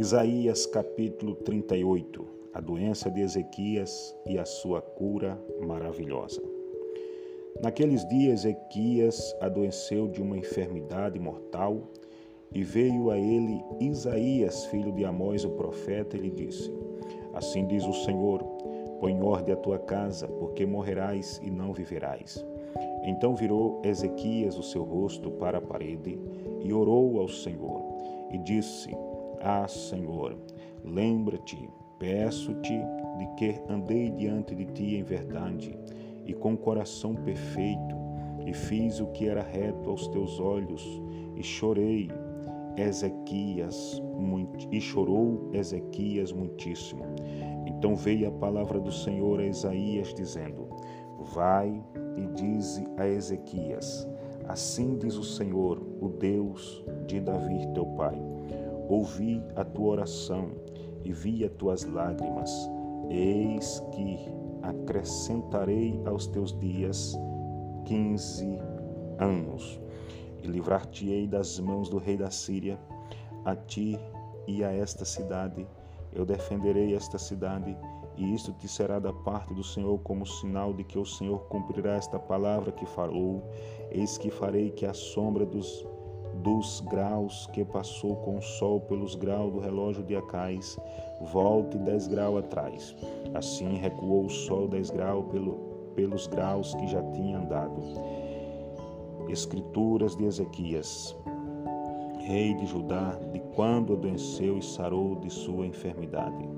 Isaías capítulo 38 A doença de Ezequias e a sua cura maravilhosa. Naqueles dias, Ezequias adoeceu de uma enfermidade mortal e veio a ele Isaías, filho de Amós, o profeta, e lhe disse: Assim diz o Senhor: Põe em ordem a tua casa, porque morrerás e não viverás. Então virou Ezequias o seu rosto para a parede e orou ao Senhor e disse: ah, Senhor, lembra-te, peço-te de que andei diante de ti em verdade e com coração perfeito, e fiz o que era reto aos teus olhos, e chorei, Ezequias, e chorou Ezequias muitíssimo. Então veio a palavra do Senhor a Isaías, dizendo: Vai e dize a Ezequias: Assim diz o Senhor, o Deus de Davi, teu pai Ouvi a tua oração e vi as tuas lágrimas. Eis que acrescentarei aos teus dias quinze anos, e livrar-te-ei das mãos do rei da Síria, a ti e a esta cidade. Eu defenderei esta cidade, e isto te será da parte do Senhor como sinal de que o Senhor cumprirá esta palavra que falou. Eis que farei que a sombra dos dos graus que passou com o sol pelos graus do relógio de Acais, volte dez graus atrás. Assim recuou o sol dez graus pelo, pelos graus que já tinha andado. Escrituras de Ezequias, rei de Judá, de quando adoeceu e sarou de sua enfermidade.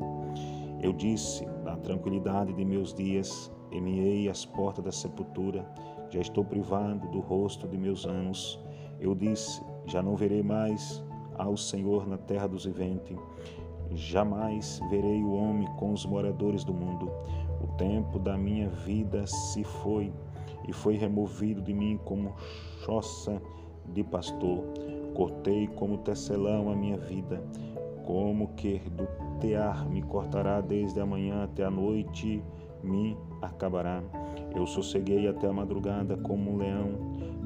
Eu disse, na tranquilidade de meus dias, emiei as portas da sepultura, já estou privado do rosto de meus anos. Eu disse, já não verei mais ao Senhor na terra dos viventes. Jamais verei o homem com os moradores do mundo. O tempo da minha vida se foi e foi removido de mim como choça de pastor. Cortei como tecelão a minha vida, como que do tear me cortará desde a manhã até a noite me acabará. Eu sosseguei até a madrugada como um leão,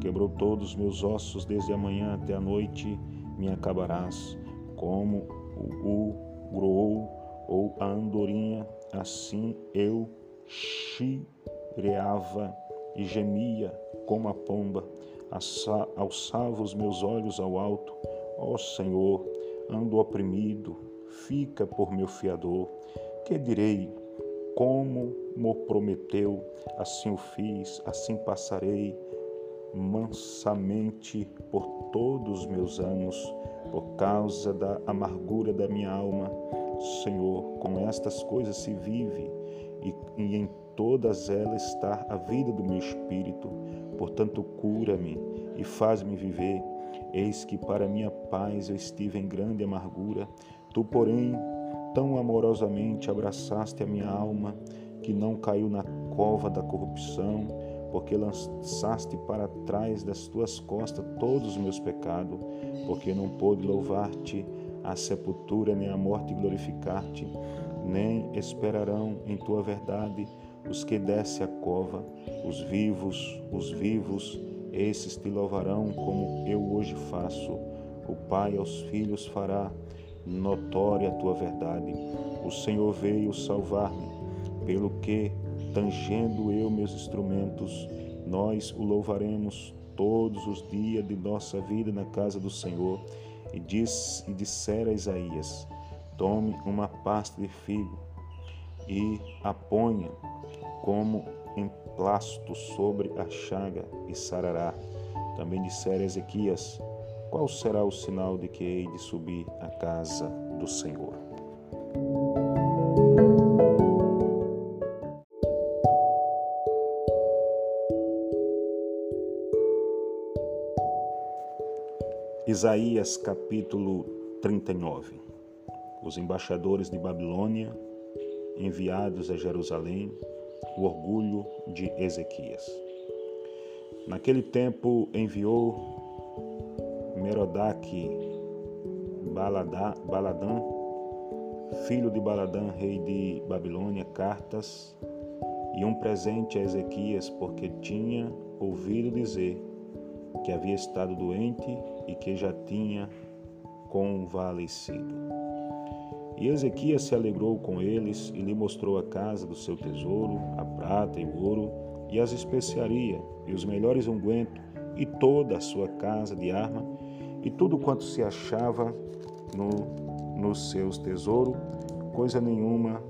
quebrou todos os meus ossos desde a manhã até a noite, me acabarás. Como o groou ou a andorinha, assim eu chireava e gemia como a pomba, alçava os meus olhos ao alto. Ó oh, Senhor, ando oprimido, fica por meu fiador. Que direi? Como me prometeu, assim o fiz, assim passarei mansamente por todos os meus anos, por causa da amargura da minha alma. Senhor, com estas coisas se vive e, e em todas elas está a vida do meu espírito. Portanto, cura-me e faz-me viver. Eis que para minha paz eu estive em grande amargura. Tu, porém, tão amorosamente abraçaste a minha alma, que não caiu na cova da corrupção, porque lançaste para trás das tuas costas todos os meus pecados, porque não pôde louvar-te a sepultura, nem a morte glorificar-te, nem esperarão em tua verdade os que desce a cova, os vivos, os vivos, esses te louvarão como eu hoje faço. O Pai aos filhos fará notória a tua verdade. O Senhor veio salvar-me, pelo que, tangendo eu meus instrumentos, nós o louvaremos todos os dias de nossa vida na casa do Senhor. E, diz, e dissera a Isaías: Tome uma pasta de figo e a ponha como emplasto sobre a chaga e sarará. Também dissera Ezequias: qual será o sinal de que hei de subir à casa do Senhor? Isaías capítulo 39 Os embaixadores de Babilônia, enviados a Jerusalém, o orgulho de Ezequias. Naquele tempo enviou Merodach Baladã, filho de Baladã, rei de Babilônia, cartas e um presente a Ezequias, porque tinha ouvido dizer que havia estado doente e que já tinha convalescido. E Ezequias se alegrou com eles e lhe mostrou a casa do seu tesouro, a prata e o ouro, e as especiarias, e os melhores ungüentos, e toda a sua casa de arma, e tudo quanto se achava no, nos seus tesouros, coisa nenhuma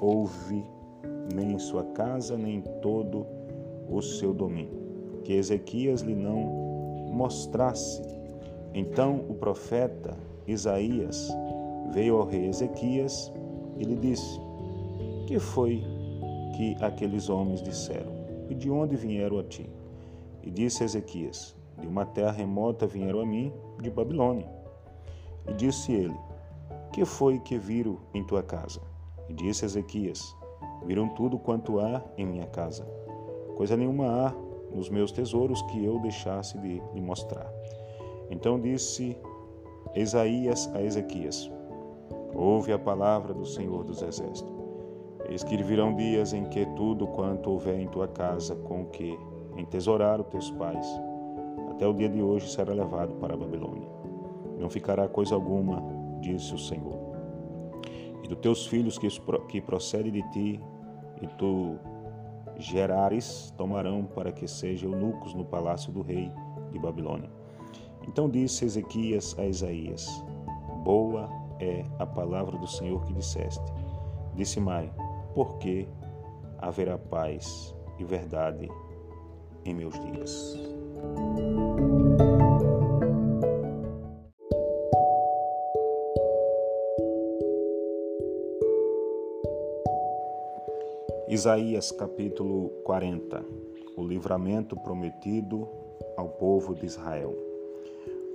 houve nem em sua casa, nem em todo o seu domínio, que Ezequias lhe não mostrasse. Então o profeta Isaías veio ao rei Ezequias e lhe disse: Que foi que aqueles homens disseram? E de onde vieram a ti? E disse Ezequias: De uma terra remota vieram a mim, de Babilônia. E disse ele: Que foi que viram em tua casa? E disse Ezequias: Viram tudo quanto há em minha casa. Coisa nenhuma há nos meus tesouros que eu deixasse de lhe mostrar. Então disse Isaías a Ezequias: Ouve a palavra do Senhor dos Exércitos. Eis que virão dias em que tudo quanto houver em tua casa com que entesourar teus pais, até o dia de hoje será levado para a Babilônia. Não ficará coisa alguma, disse o Senhor. E dos teus filhos que, que procedem de ti, e tu gerares, tomarão para que sejam eunucos no palácio do rei de Babilônia. Então disse Ezequias a Isaías: Boa é a palavra do Senhor que disseste. Disse Mai: Porque haverá paz e verdade em meus dias. Isaías capítulo 40 O livramento prometido ao povo de Israel.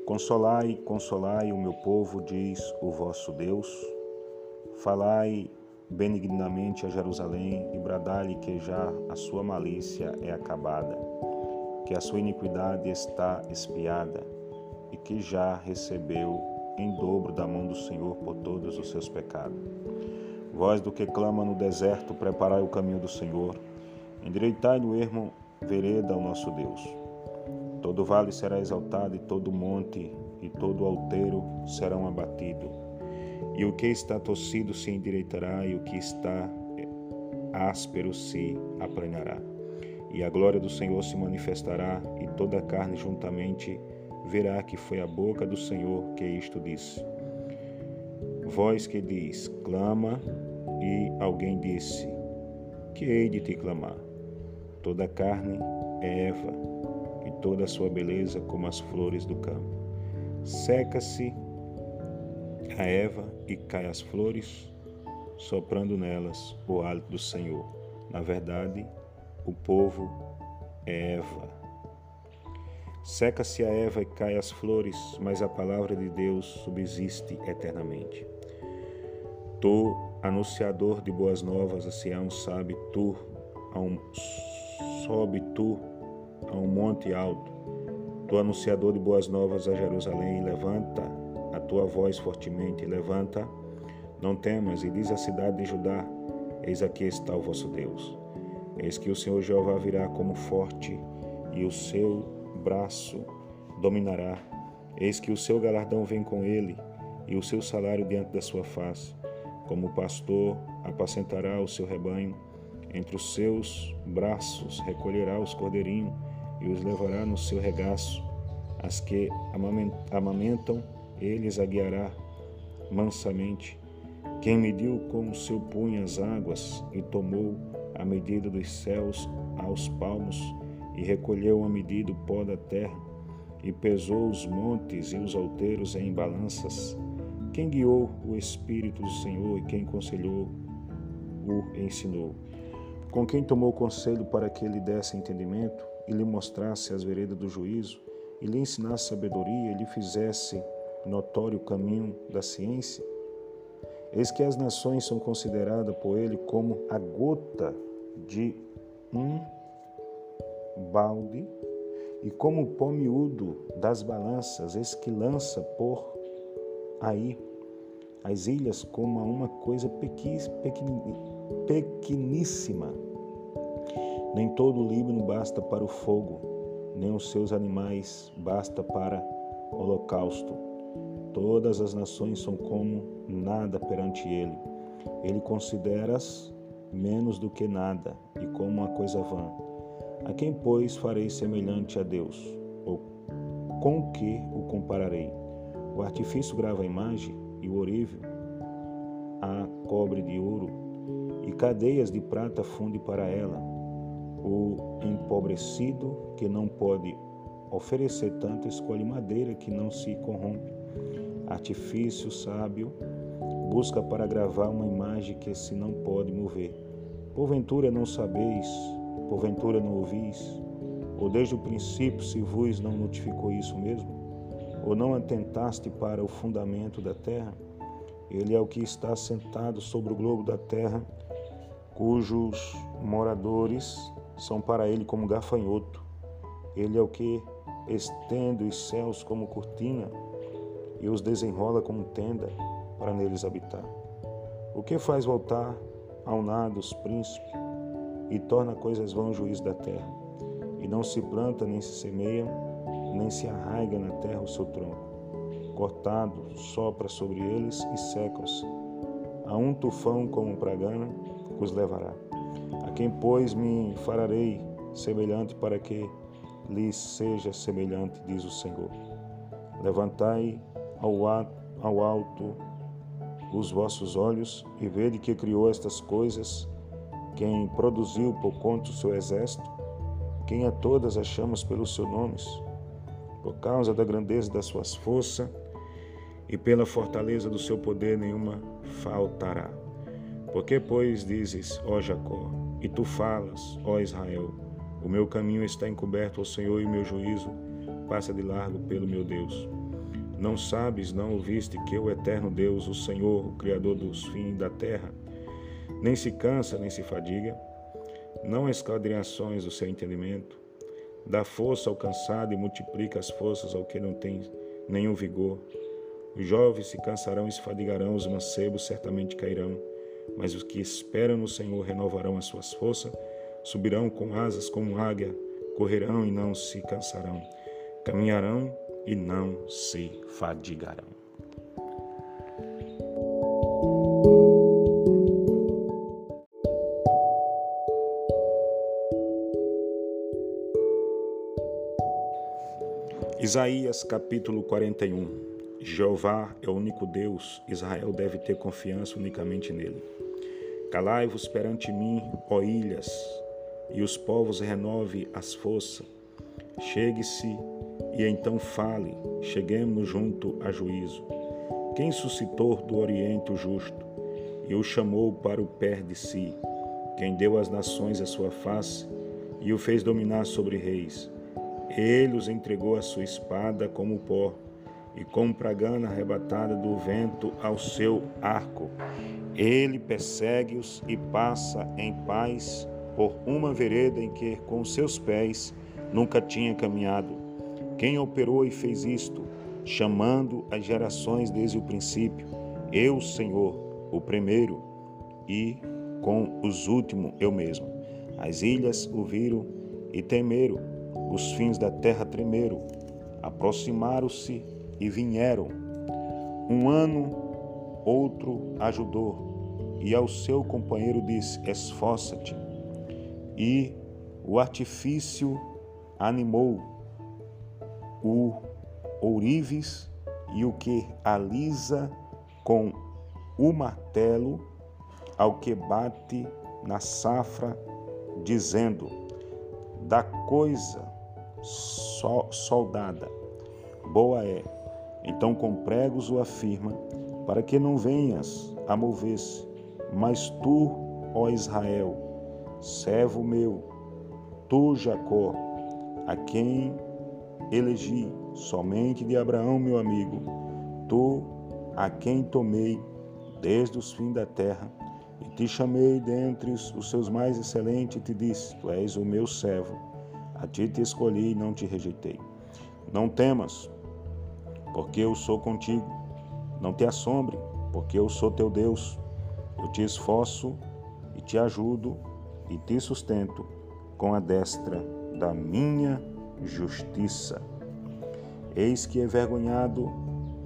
Consolai, consolai o meu povo, diz o vosso Deus. Falai benignamente a Jerusalém e bradai-lhe que já a sua malícia é acabada, que a sua iniquidade está espiada e que já recebeu em dobro da mão do Senhor por todos os seus pecados. Voz do que clama no deserto, preparai o caminho do Senhor, endireitai no ermo vereda ao nosso Deus. Todo vale será exaltado, e todo monte e todo alteiro serão abatidos e o que está torcido se endireitará, e o que está áspero se aplanará. E a glória do Senhor se manifestará, e toda a carne juntamente verá que foi a boca do Senhor que isto disse. Voz que diz, clama, e alguém disse, que hei de te clamar? Toda a carne é Eva, e toda a sua beleza como as flores do campo. Seca-se a Eva e cai as flores, soprando nelas o hálito do Senhor. Na verdade, o povo é Eva. Seca-se a Eva e cai as flores, mas a palavra de Deus subsiste eternamente. Tu, anunciador de boas novas a Sião, sabe tu, a um, sobe tu a um monte alto. Tu, anunciador de boas novas a Jerusalém, levanta a tua voz fortemente, levanta, não temas, e diz à cidade de Judá: Eis aqui está o vosso Deus. Eis que o Senhor Jeová virá como forte, e o seu braço dominará. Eis que o seu galardão vem com ele, e o seu salário diante da sua face. Como pastor apacentará o seu rebanho, entre os seus braços recolherá os cordeirinhos e os levará no seu regaço. As que amamentam eles a guiará mansamente. Quem mediu com o seu punho as águas e tomou a medida dos céus aos palmos e recolheu a medida o pó da terra e pesou os montes e os alteiros em balanças. Quem guiou o Espírito do Senhor e quem conselhou o ensinou. Com quem tomou conselho para que lhe desse entendimento e lhe mostrasse as veredas do juízo e lhe ensinasse sabedoria e lhe fizesse notório caminho da ciência, eis que as nações são consideradas por ele como a gota de um balde e como o pó miúdo das balanças, eis que lança por aí as ilhas como uma coisa pequeníssima. Nem todo o Líbano basta para o fogo, nem os seus animais basta para holocausto Todas as nações são como nada perante ele. Ele considera-as menos do que nada e como uma coisa vã. A quem, pois, farei semelhante a Deus? Ou com que o compararei? O artifício grava a imagem e o orível a cobre de ouro e cadeias de prata funde para ela. O empobrecido que não pode oferecer tanto escolhe madeira que não se corrompe. Artifício sábio busca para gravar uma imagem que se não pode mover. Porventura não sabeis, porventura não ouvis, ou desde o princípio se vos não notificou isso mesmo? Ou não atentaste para o fundamento da terra? Ele é o que está sentado sobre o globo da terra, cujos moradores são para ele como gafanhoto. Ele é o que estende os céus como cortina e os desenrola como tenda para neles habitar. O que faz voltar ao nada os príncipes e torna coisas vãs juiz da terra. E não se planta, nem se semeia, nem se arraiga na terra o seu tronco. Cortado, sopra sobre eles e seca-os. A um tufão como pragana os levará. A quem, pois, me fararei semelhante para que lhes seja semelhante, diz o Senhor. Levantai ao, ao alto os vossos olhos e vede que criou estas coisas, quem produziu por conta o seu exército, quem a todas as chamas pelos seus nomes, por causa da grandeza das suas forças e pela fortaleza do seu poder nenhuma faltará. Porque, pois, dizes, ó Jacó, e tu falas, ó Israel, o meu caminho está encoberto ao Senhor e o meu juízo passa de largo pelo meu Deus. Não sabes, não ouviste que o eterno Deus, o Senhor, o Criador dos fins da terra, nem se cansa, nem se fadiga, não esquadrinhações do seu entendimento, dá força ao cansado e multiplica as forças ao que não tem nenhum vigor. Os jovens se cansarão e se fadigarão, os mancebos certamente cairão, mas os que esperam no Senhor renovarão as suas forças, subirão com asas como águia, correrão e não se cansarão, caminharão e não se fadigarão. Isaías capítulo 41 Jeová é o único Deus, Israel deve ter confiança unicamente nele. Calai-vos perante mim, ó ilhas, e os povos renove as forças. Chegue-se e então fale, cheguemos junto a juízo. Quem suscitou do Oriente o justo e o chamou para o pé de si? Quem deu às nações a sua face e o fez dominar sobre reis? Ele os entregou a sua espada como pó e como pragana arrebatada do vento ao seu arco. Ele persegue-os e passa em paz por uma vereda em que com seus pés nunca tinha caminhado. Quem operou e fez isto, chamando as gerações desde o princípio, eu, Senhor, o primeiro, e com os últimos eu mesmo. As ilhas o viram e temeram, os fins da terra tremeram, aproximaram-se e vieram. Um ano, outro ajudou, e ao seu companheiro disse: Esforça-te. E o artifício animou o ourives e o que alisa com o martelo ao que bate na safra, dizendo: da coisa soldada, boa é. Então com pregos o afirma, para que não venhas a mover-se. Mas tu, ó Israel, servo meu, tu, Jacó, a quem elegi somente de Abraão, meu amigo, tu a quem tomei desde os fins da terra, e te chamei dentre os seus mais excelentes, e te disse: Tu és o meu servo, a ti te escolhi e não te rejeitei. Não temas, porque eu sou contigo. Não te assombre, porque eu sou teu Deus. Eu te esforço e te ajudo e te sustento com a destra da minha justiça. Eis que envergonhado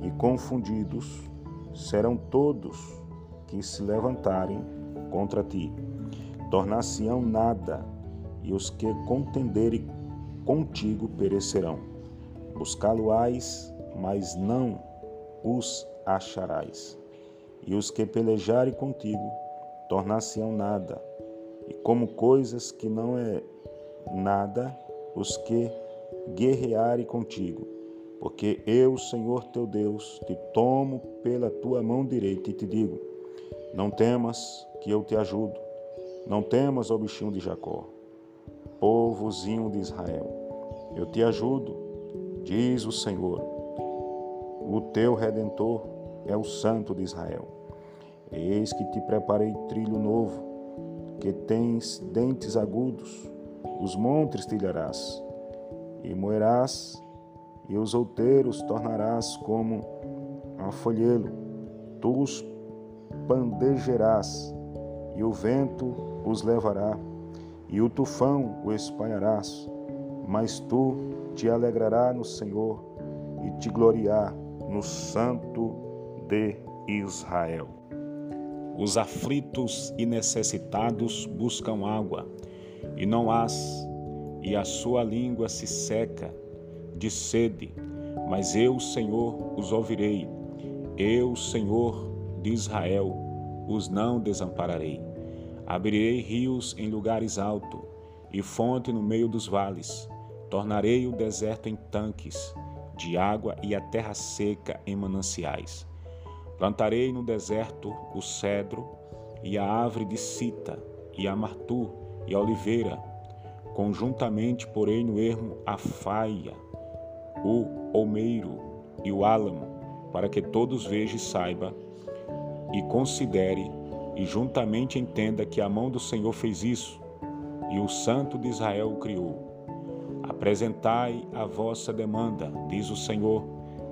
e confundidos serão todos que se levantarem contra ti. Tornar-se-ão nada, e os que contenderem contigo perecerão. Buscá-lo-ás, mas não os acharás. E os que pelejarem contigo tornar-se-ão nada, e como coisas que não é nada, os que guerrearem contigo. Porque eu, Senhor teu Deus, te tomo pela tua mão direita e te digo: Não temas, que eu te ajudo. Não temas, ó bichinho de Jacó, povozinho de Israel. Eu te ajudo, diz o Senhor. O teu redentor é o Santo de Israel. Eis que te preparei trilho novo, que tens dentes agudos, os montes trilharás, e moerás, e os outeiros tornarás como a folhelo, tu os pandegerás, e o vento os levará, e o tufão o espalharás, mas tu te alegrarás no Senhor e te gloriar no Santo de Israel. Os aflitos e necessitados buscam água, e não hás, e a sua língua se seca de sede, mas eu, Senhor, os ouvirei. Eu, Senhor de Israel, os não desampararei. Abrirei rios em lugares altos e fonte no meio dos vales. Tornarei o deserto em tanques de água e a terra seca em mananciais. Plantarei no deserto o cedro e a árvore de cita e a martu e a oliveira. Conjuntamente porei no ermo a faia, o olmeiro e o álamo, para que todos vejam e saiba e considere e juntamente entenda que a mão do Senhor fez isso e o Santo de Israel o criou. Apresentai a vossa demanda, diz o Senhor,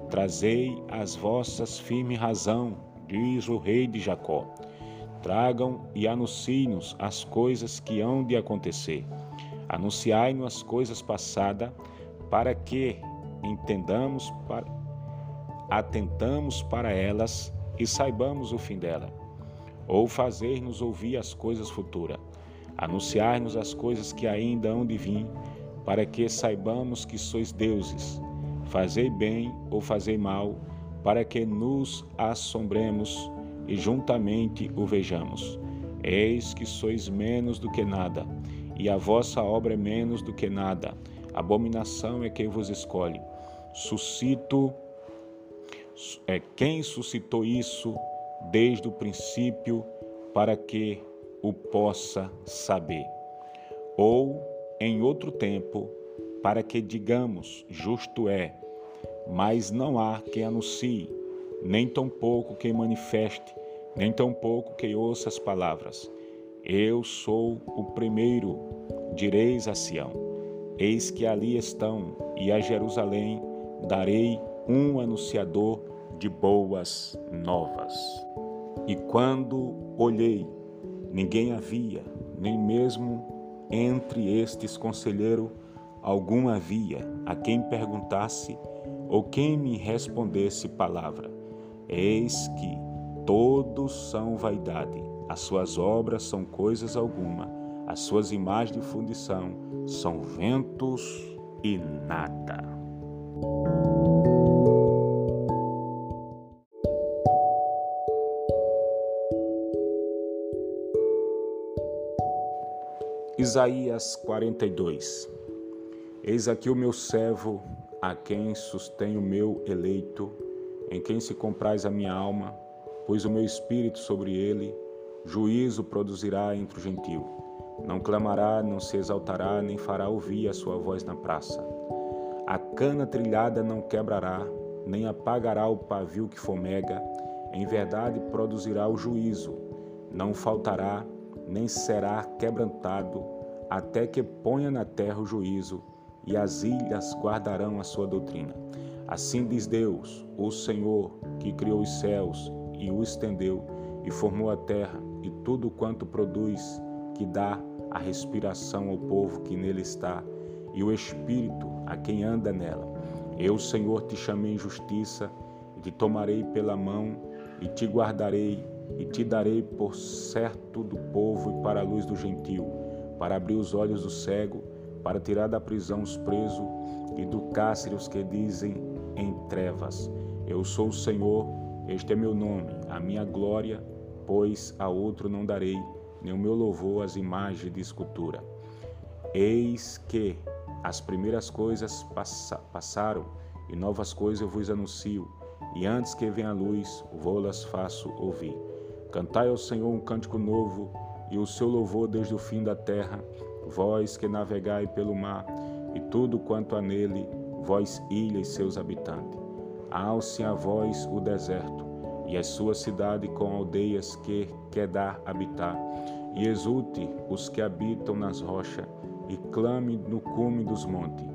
trazei as vossas firme razão, diz o rei de Jacó. Tragam e anunciem-nos as coisas que hão de acontecer. Anunciai-nos as coisas passadas, para que entendamos, para, atentamos para elas e saibamos o fim dela ou fazer-nos ouvir as coisas futuras, anunciar-nos as coisas que ainda hão de vir, para que saibamos que sois deuses. Fazei bem ou fazei mal, para que nos assombremos e juntamente o vejamos. Eis que sois menos do que nada, e a vossa obra é menos do que nada. Abominação é quem vos escolhe. Suscito é quem suscitou isso desde o princípio para que o possa saber. Ou, em outro tempo, para que digamos: justo é, mas não há quem anuncie, nem tampouco quem manifeste, nem tampouco quem ouça as palavras. Eu sou o primeiro, direis a Sião. Eis que ali estão, e a Jerusalém darei um anunciador de boas novas. E quando olhei, ninguém havia, nem mesmo entre estes conselheiro algum havia a quem perguntasse ou quem me respondesse palavra. Eis que todos são vaidade, as suas obras são coisas alguma, as suas imagens de fundição são ventos e nada. Isaías 42 Eis aqui o meu servo, a quem sustém o meu eleito, em quem se compraz a minha alma, pois o meu espírito sobre ele, juízo produzirá entre o gentil. Não clamará, não se exaltará, nem fará ouvir a sua voz na praça. A cana trilhada não quebrará, nem apagará o pavio que fomega. Em verdade produzirá o juízo, não faltará, nem será quebrantado até que ponha na terra o juízo, e as ilhas guardarão a sua doutrina. Assim diz Deus, o Senhor, que criou os céus e o estendeu, e formou a terra e tudo quanto produz, que dá a respiração ao povo que nele está, e o espírito a quem anda nela. Eu, Senhor, te chamei em justiça e te tomarei pela mão e te guardarei e te darei por certo do povo e para a luz do gentio, para abrir os olhos do cego, para tirar da prisão os presos e do cárcere os que dizem em trevas. Eu sou o Senhor, este é meu nome, a minha glória, pois a outro não darei, nem o meu louvor às imagens de escultura. Eis que as primeiras coisas passaram, e novas coisas eu vos anuncio, e antes que venha a luz, vou-las faço ouvir. Cantai ao Senhor um cântico novo, e o seu louvor desde o fim da terra, vós que navegai pelo mar, e tudo quanto há nele, vós ilha e seus habitantes. Alce a vós o deserto, e a sua cidade com aldeias que quer habitar, e exulte os que habitam nas rochas, e clame no cume dos montes.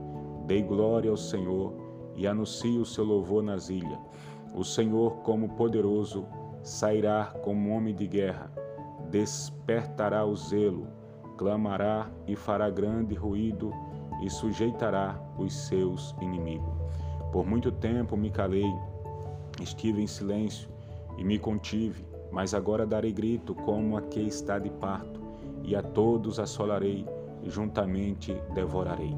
Dei glória ao Senhor, e anuncie o seu louvor nas ilhas. O Senhor, como poderoso, sairá como homem de guerra, despertará o zelo, clamará e fará grande ruído e sujeitará os seus inimigos. Por muito tempo me calei, estive em silêncio e me contive, mas agora darei grito como a que está de parto, e a todos assolarei juntamente devorarei.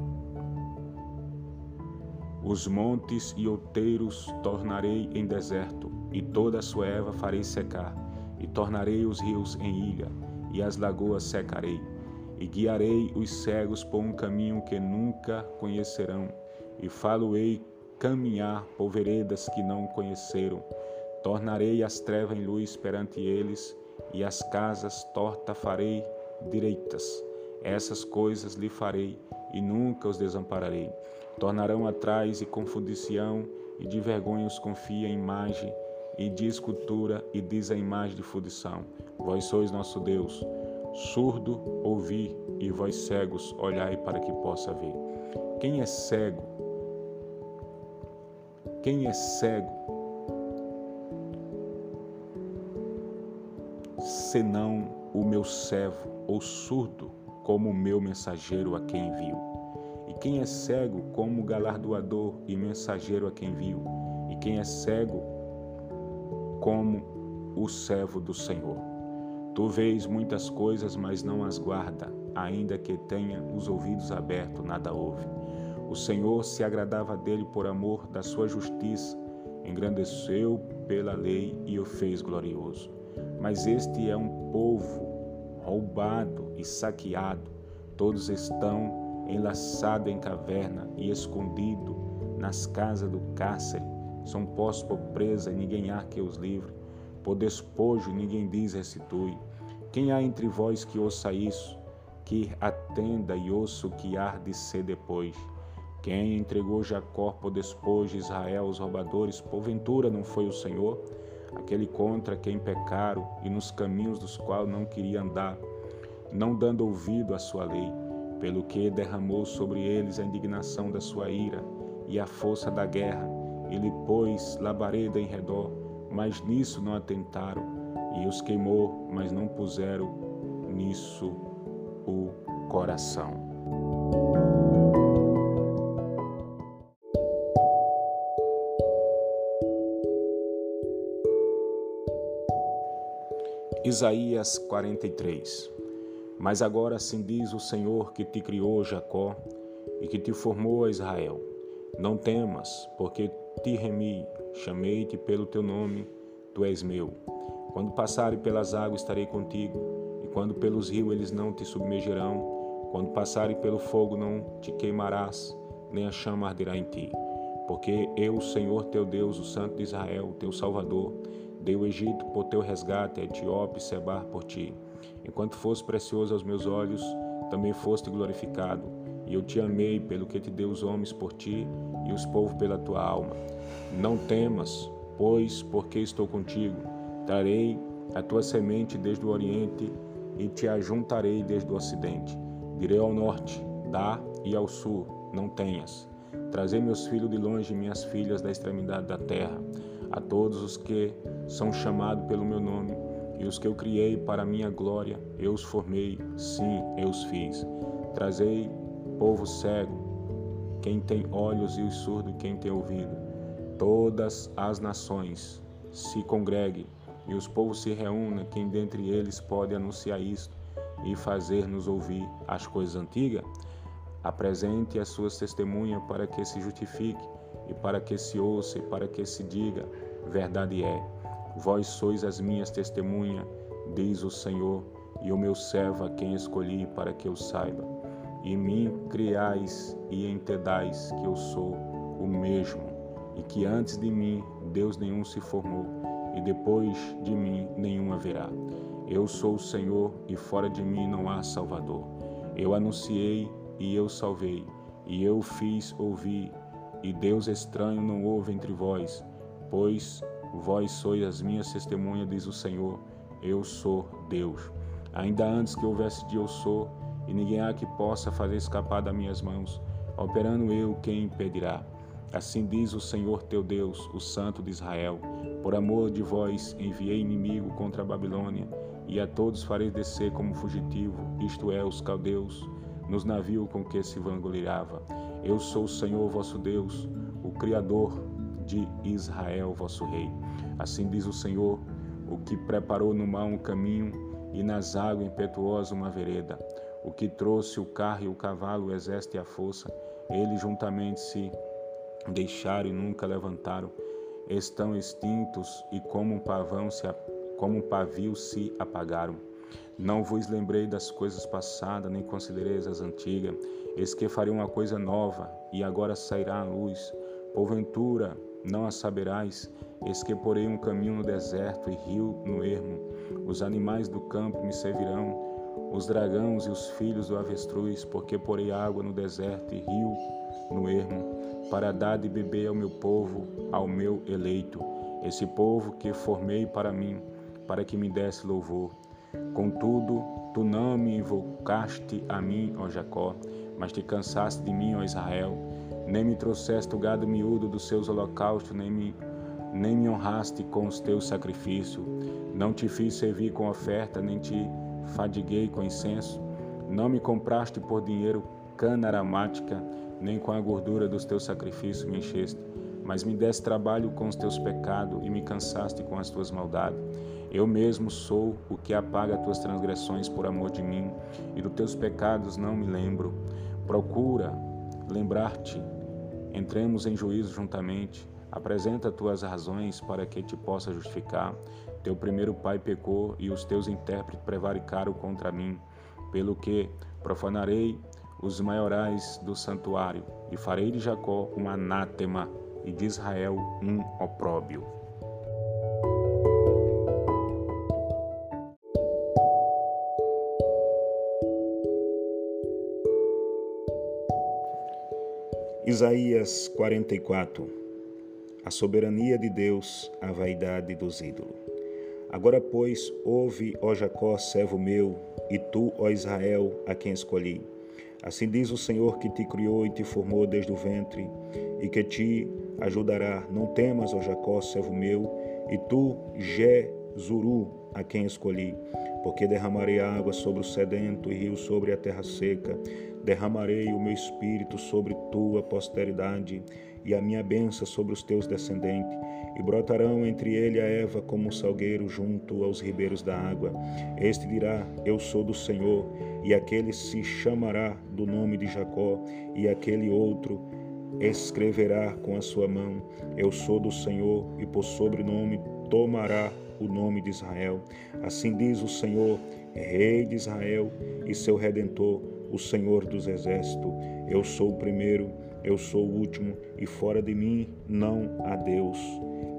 Os montes e outeiros tornarei em deserto, e toda a sua erva farei secar, e tornarei os rios em ilha, e as lagoas secarei, e guiarei os cegos por um caminho que nunca conhecerão, e falo-ei caminhar por veredas que não conheceram. Tornarei as trevas em luz perante eles, e as casas torta farei direitas. Essas coisas lhe farei, e nunca os desampararei tornarão atrás e confundir-se-ão, e de vergonha os confia em imagem, e de escultura, e diz a imagem de fundição: Vós sois nosso Deus. Surdo, ouvi, e vós cegos, olhai para que possa ver. Quem é cego? Quem é cego? Senão o meu servo, ou surdo, como o meu mensageiro a quem envio. E quem é cego como galardoador e mensageiro a quem viu, e quem é cego como o servo do Senhor. Tu vês muitas coisas, mas não as guarda, ainda que tenha os ouvidos abertos, nada ouve. O Senhor se agradava dele por amor da sua justiça, engrandeceu pela lei e o fez glorioso. Mas este é um povo roubado e saqueado, todos estão enlaçado em caverna e escondido nas casas do cárcere, são postos por presa e ninguém há que os livre, por despojo ninguém diz restitui. Quem há entre vós que ouça isso, que atenda e ouça o que há de ser depois? Quem entregou Jacó por despojo Israel aos roubadores, porventura não foi o Senhor? Aquele contra quem pecaram e nos caminhos dos quais não queria andar, não dando ouvido à sua lei pelo que derramou sobre eles a indignação da sua ira e a força da guerra, e lhe pôs labareda em redor, mas nisso não atentaram, e os queimou, mas não puseram nisso o coração. Isaías 43 mas agora assim diz o Senhor que te criou, Jacó, e que te formou Israel. Não temas, porque te remi, chamei-te pelo teu nome, tu és meu. Quando passarem pelas águas estarei contigo, e quando pelos rios eles não te submergerão, quando passarem pelo fogo não te queimarás, nem a chama arderá em ti. Porque eu, Senhor teu Deus, o Santo de Israel, teu Salvador, dei o Egito por teu resgate, a Etiópia e Sebar por ti. Enquanto fosse precioso aos meus olhos, também foste glorificado. E eu te amei pelo que te deu os homens por ti e os povos pela tua alma. Não temas, pois, porque estou contigo. Trarei a tua semente desde o oriente e te ajuntarei desde o ocidente. Direi ao norte, dá, e ao sul, não tenhas. Trazei meus filhos de longe e minhas filhas da extremidade da terra. A todos os que são chamados pelo meu nome, e os que eu criei para minha glória, eu os formei, sim, eu os fiz. Trazei povo cego, quem tem olhos e os surdo, quem tem ouvido. todas as nações se congreguem e os povos se reúnam, quem dentre eles pode anunciar isto e fazer-nos ouvir as coisas antigas? Apresente as suas testemunhas para que se justifique e para que se ouça e para que se diga: verdade é. Vós sois as minhas testemunhas, diz o Senhor, e o meu servo a quem escolhi para que eu saiba. E mim criais e entendais que eu sou o mesmo, e que antes de mim Deus nenhum se formou, e depois de mim nenhum haverá. Eu sou o Senhor, e fora de mim não há Salvador. Eu anunciei e eu salvei, e eu fiz ouvir, e Deus estranho não houve entre vós, pois vós sois as minhas testemunhas, diz o Senhor, eu sou Deus. Ainda antes que houvesse de eu sou, e ninguém há que possa fazer escapar das minhas mãos, operando eu, quem impedirá? Assim diz o Senhor teu Deus, o Santo de Israel: Por amor de vós enviei inimigo contra a Babilônia, e a todos farei descer como fugitivo, isto é, os caldeus, nos navios com que se vangloriava. Eu sou o Senhor vosso Deus, o Criador de Israel, vosso Rei. Assim diz o Senhor, o que preparou no mar um caminho e nas águas impetuosas uma vereda, o que trouxe o carro e o cavalo, o exército e a força, eles juntamente se deixaram e nunca levantaram, estão extintos e como um pavão se como um pavio se apagaram. Não vos lembrei das coisas passadas, nem considereis as antigas. Eis que farei uma coisa nova, e agora sairá a luz. Porventura, não a saberás. Eis que porei um caminho no deserto e rio no ermo. Os animais do campo me servirão, os dragões e os filhos do avestruz, porque porei água no deserto e rio no ermo para dar de beber ao meu povo, ao meu eleito, esse povo que formei para mim, para que me desse louvor. Contudo, tu não me invocaste a mim, ó Jacó, mas te cansaste de mim, ó Israel. Nem me trouxeste o gado miúdo dos seus holocaustos, nem me, nem me honraste com os teus sacrifícios. Não te fiz servir com oferta, nem te fadiguei com incenso. Não me compraste por dinheiro cana aromática, nem com a gordura dos teus sacrifícios me encheste, mas me deste trabalho com os teus pecados e me cansaste com as tuas maldades. Eu mesmo sou o que apaga as tuas transgressões por amor de mim, e dos teus pecados não me lembro. Procura lembrar-te, entremos em juízo juntamente. Apresenta tuas razões para que te possa justificar. Teu primeiro pai pecou e os teus intérpretes prevaricaram contra mim, pelo que profanarei os maiorais do santuário, e farei de Jacó um anátema e de Israel um opróbio. Isaías 44 A soberania de Deus, a vaidade dos ídolos. Agora, pois, ouve, ó Jacó, servo meu, e tu, ó Israel, a quem escolhi Assim diz o Senhor que te criou e te formou desde o ventre, e que te ajudará. Não temas, ó Jacó, servo meu, e tu, Jezuru, a quem escolhi, porque derramarei água sobre o sedento e rio sobre a terra seca. Derramarei o meu espírito sobre tua posteridade e a minha benção sobre os teus descendentes, e brotarão entre ele a Eva como um salgueiro junto aos ribeiros da água. Este dirá: Eu sou do Senhor e aquele se chamará do nome de Jacó, e aquele outro escreverá com a sua mão: Eu sou do Senhor, e por sobrenome tomará o nome de Israel. Assim diz o Senhor, Rei de Israel e seu redentor, o Senhor dos exércitos. Eu sou o primeiro, eu sou o último, e fora de mim não há Deus.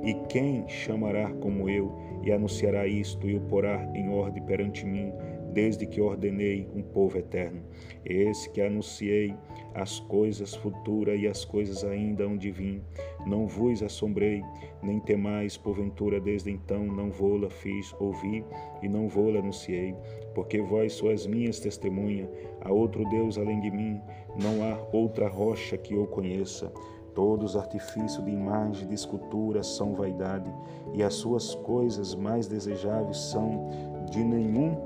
E quem chamará como eu e anunciará isto e o porá em ordem perante mim? desde que ordenei um povo eterno. Esse que anunciei as coisas futuras e as coisas ainda onde vim. Não vos assombrei, nem temais, porventura desde então não vou-la fiz ouvir e não vou-la anunciei, porque vós sois minhas testemunhas, há outro Deus além de mim, não há outra rocha que eu conheça. Todos os artifícios de imagem, de escultura são vaidade, e as suas coisas mais desejáveis são de nenhum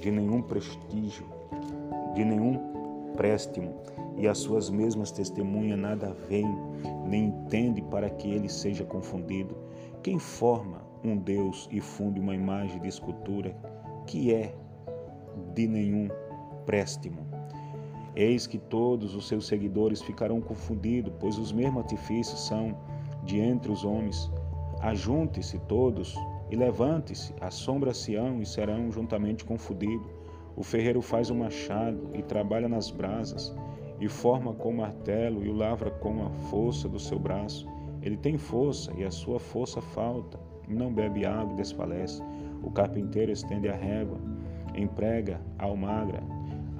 de nenhum prestígio, de nenhum préstimo, e as suas mesmas testemunhas nada veem, nem entende para que ele seja confundido. Quem forma um Deus e funde uma imagem de escultura que é de nenhum préstimo? Eis que todos os seus seguidores ficarão confundidos, pois os mesmos artifícios são de entre os homens. Ajunte-se todos e levante-se, assombra-se-ão e serão juntamente confundidos. O ferreiro faz o machado e trabalha nas brasas, e forma com o martelo e o lavra com a força do seu braço. Ele tem força e a sua força falta, não bebe água e desfalece. O carpinteiro estende a régua, emprega a almagra,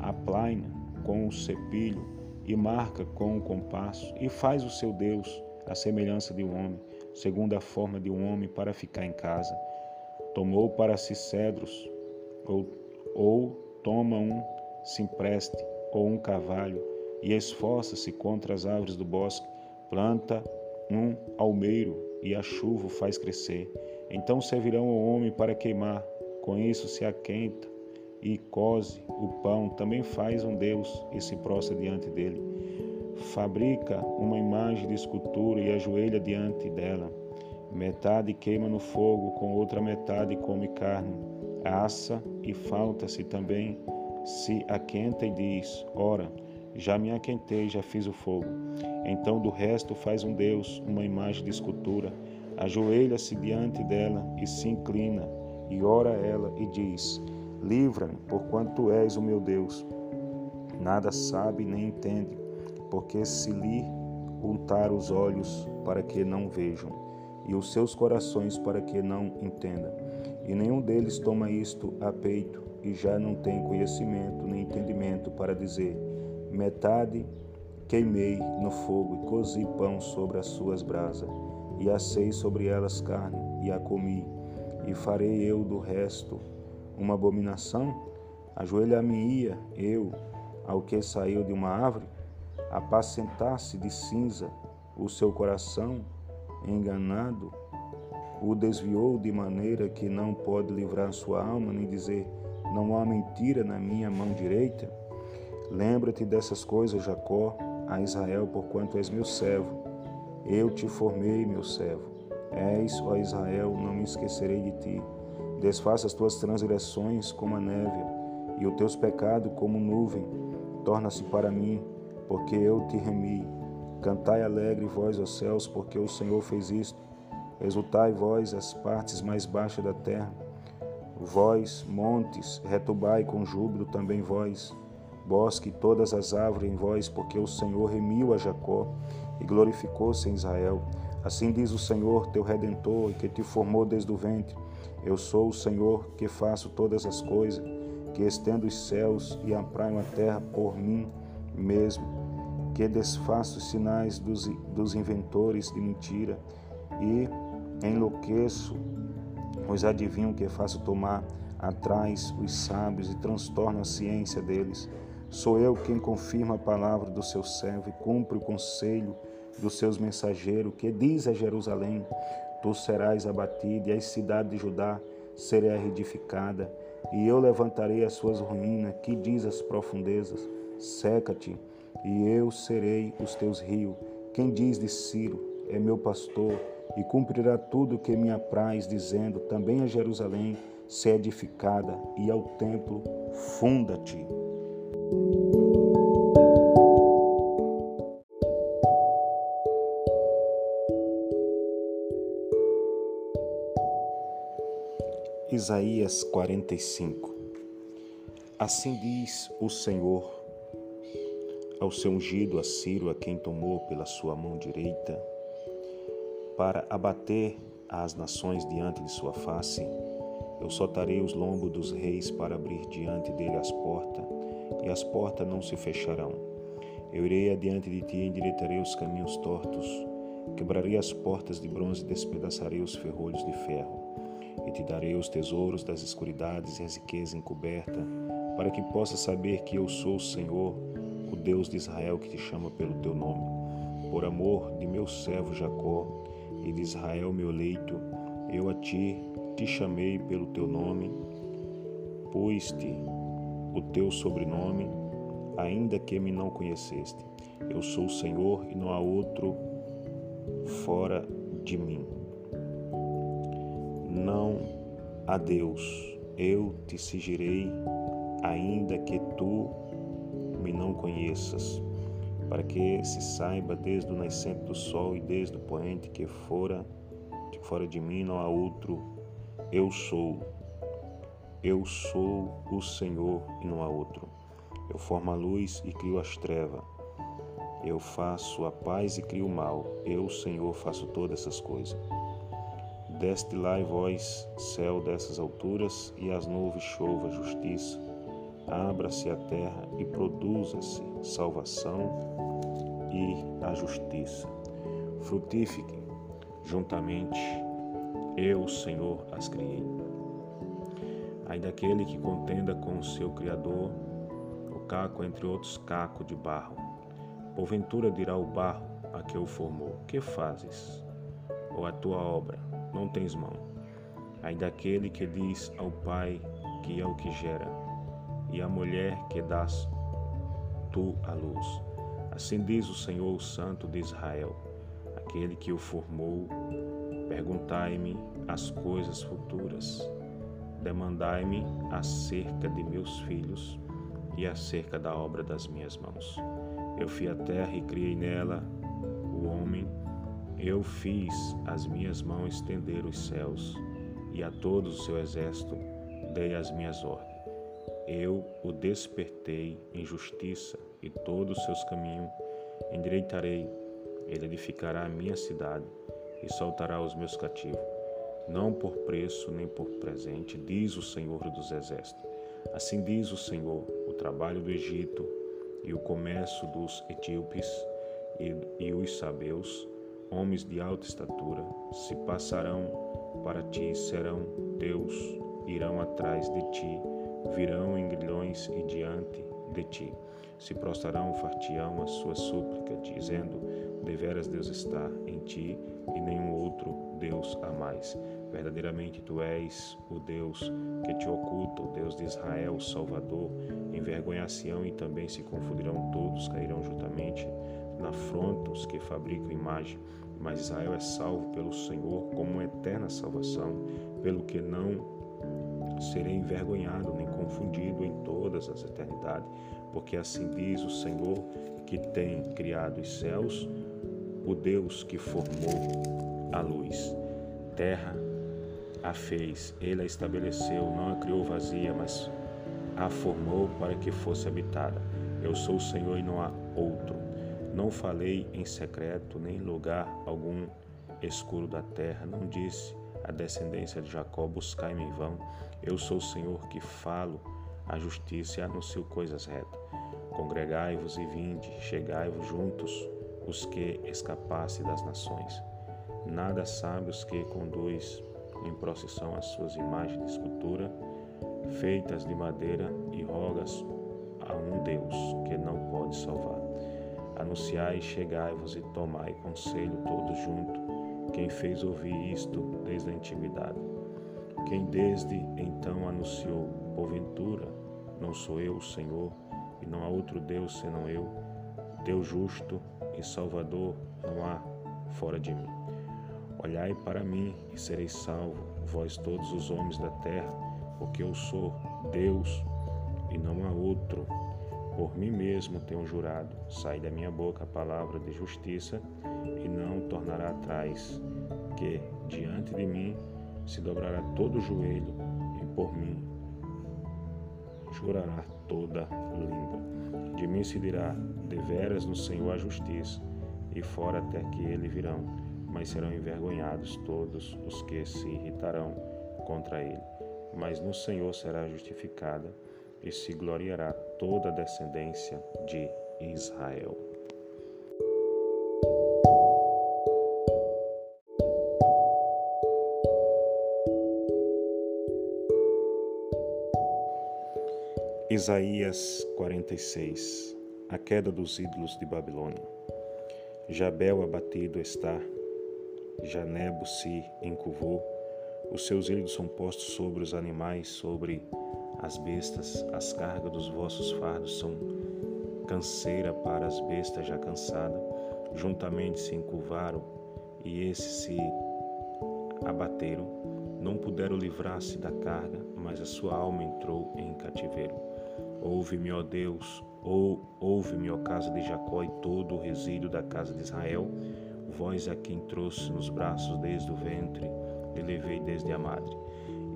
aplaina com o cepilho e marca com o compasso, e faz o seu Deus a semelhança de um homem, segundo a forma de um homem, para ficar em casa. Tomou para si cedros, ou, ou toma um simpreste, ou um cavalho, e esforça-se contra as árvores do bosque, planta um almeiro, e a chuva o faz crescer. Então servirão ao homem para queimar, com isso se aquenta e cose o pão, também faz um Deus e se prostra diante dele fabrica uma imagem de escultura e ajoelha diante dela. Metade queima no fogo, com outra metade come carne. Assa e falta-se também, se aquenta e diz: Ora, já me aquentei, já fiz o fogo. Então do resto faz um Deus, uma imagem de escultura, ajoelha-se diante dela e se inclina, e ora ela e diz: Livra-me, porquanto tu és o meu Deus. Nada sabe nem entende, porque se lhe untar os olhos para que não vejam, e os seus corações para que não entendam. E nenhum deles toma isto a peito, e já não tem conhecimento nem entendimento para dizer: metade queimei no fogo e cozi pão sobre as suas brasas, e assei sobre elas carne, e a comi, e farei eu do resto uma abominação? Ajoelhar-me-ia eu ao que saiu de uma árvore? apacentar-se de cinza o seu coração, enganado, o desviou de maneira que não pode livrar sua alma, nem dizer: Não há mentira na minha mão direita? Lembra-te dessas coisas, Jacó, a Israel, porquanto és meu servo. Eu te formei, meu servo. És, ó Israel, não me esquecerei de ti. Desfaça as tuas transgressões como a neve, e os teus pecados como nuvem. Torna-se para mim porque eu te remi. Cantai alegre vós, os céus, porque o Senhor fez isto. Exultai vós, as partes mais baixas da terra. Vós, montes, retubai com júbilo também vós. Bosque, todas as árvores em vós, porque o Senhor remiu a Jacó e glorificou-se em Israel. Assim diz o Senhor, teu redentor, que te formou desde o ventre. Eu sou o Senhor que faço todas as coisas, que estendo os céus e apraio a terra por mim mesmo que desfaço os sinais dos, dos inventores de mentira e enlouqueço os adivinhos que faço tomar atrás os sábios e transtorno a ciência deles. Sou eu quem confirma a palavra do seu servo e cumpre o conselho dos seus mensageiros, que diz a Jerusalém: Tu serás abatido, e a cidade de Judá será reedificada, e eu levantarei as suas ruínas, que diz as profundezas: Seca-te e eu serei os teus rios. Quem diz de Ciro é meu pastor e cumprirá tudo o que me apraz, dizendo: também a Jerusalém se edificada e ao templo funda-te. Isaías 45 Assim diz o Senhor ao seu ungido a Ciro, a quem tomou pela sua mão direita, para abater as nações diante de sua face. Eu soltarei os lombos dos reis para abrir diante dele as portas, e as portas não se fecharão. Eu irei adiante de ti e endireitarei os caminhos tortos, quebrarei as portas de bronze e despedaçarei os ferrolhos de ferro, e te darei os tesouros das escuridades e as riquezas encobertas, para que possas saber que eu sou o Senhor, o Deus de Israel que te chama pelo teu nome. Por amor de meu servo Jacó e de Israel meu leito, eu a ti te chamei pelo teu nome, pus-te o teu sobrenome, ainda que me não conheceste. Eu sou o Senhor e não há outro fora de mim. Não há Deus, eu te sigirei, ainda que tu me não conheças, para que se saiba desde o nascente do sol e desde o poente que fora, que fora de mim não há outro. Eu sou, eu sou o Senhor e não há outro. Eu formo a luz e crio as trevas. Eu faço a paz e crio o mal. Eu, Senhor, faço todas essas coisas. Deste lá e vós, céu dessas alturas, e as nuvens chova justiça. Abra-se a terra e produza-se salvação e a justiça. Frutifiquem juntamente, eu, Senhor, as criei. Ai daquele que contenda com o seu Criador, o caco entre outros caco de barro Porventura dirá o barro a que o formou: Que fazes? Ou a tua obra não tens mão? Ai daquele que diz ao pai que é o que gera, e à mulher que dás tu a luz. Assim diz o Senhor o Santo de Israel, aquele que o formou. Perguntai-me as coisas futuras. Demandai-me acerca de meus filhos e acerca da obra das minhas mãos. Eu fui a terra e criei nela o homem. Eu fiz as minhas mãos estender os céus, e a todos o seu exército dei as minhas ordens. Eu o despertei em justiça, e todos os seus caminhos endireitarei. Ele edificará a minha cidade e soltará os meus cativos, não por preço nem por presente, diz o Senhor dos Exércitos. Assim diz o Senhor: o trabalho do Egito e o comércio dos etíopes e, e os sabeus, homens de alta estatura, se passarão para ti, serão teus, irão atrás de ti, virão em grilhões e diante de ti. Se prostrarão, fartião a sua súplica, dizendo: Deveras Deus está em ti e nenhum outro Deus há mais. Verdadeiramente tu és o Deus que te oculta, o Deus de Israel, o Salvador. Envergonhar-se-ão e também se confundirão todos, cairão juntamente afronta os que fabricam imagem. Mas Israel é salvo pelo Senhor como uma eterna salvação, pelo que não serei envergonhado nem confundido em todas as eternidades, porque assim diz o Senhor que tem criado os céus, o Deus que formou a luz. Terra a fez, ele a estabeleceu, não a criou vazia, mas a formou para que fosse habitada. Eu sou o Senhor e não há outro. Não falei em secreto, nem em lugar algum escuro da terra. Não disse a descendência de Jacó: buscai-me em vão. Eu sou o Senhor que falo a justiça e anuncio coisas retas. Congregai-vos e vinde, chegai-vos juntos, os que escapasse das nações. Nada sabe os que conduz em procissão as suas imagens de escultura, feitas de madeira, e rogas a um Deus que não pode salvar. Anunciai, chegai-vos e tomai conselho todos juntos. Quem fez ouvir isto desde a antiguidade? Quem desde então anunciou, porventura, não sou eu o Senhor, e não há outro Deus senão eu, Deus justo e Salvador não há fora de mim. Olhai para mim e sereis salvo, vós todos os homens da terra, porque eu sou Deus e não há outro. Por mim mesmo tenho jurado: sai da minha boca a palavra de justiça e não tornará atrás, que diante de mim se dobrará todo o joelho e por mim jurará toda língua. De mim se dirá: deveras no Senhor a justiça, e fora até que ele virão mas serão envergonhados todos os que se irritarão contra ele. Mas no Senhor será justificada e se gloriará toda a descendência de Israel. Isaías 46 A queda dos ídolos de Babilônia. Jabel abatido está Janebo se encurvou, os seus ídolos são postos sobre os animais, sobre as bestas, as cargas dos vossos fardos são canseira para as bestas já cansadas, juntamente se encurvaram e esses se abateram, não puderam livrar-se da carga, mas a sua alma entrou em cativeiro. Ouve-me, ó Deus, ou ouve-me, ó casa de Jacó e todo o resíduo da casa de Israel, vós a quem trouxe nos braços desde o ventre e levei desde a madre.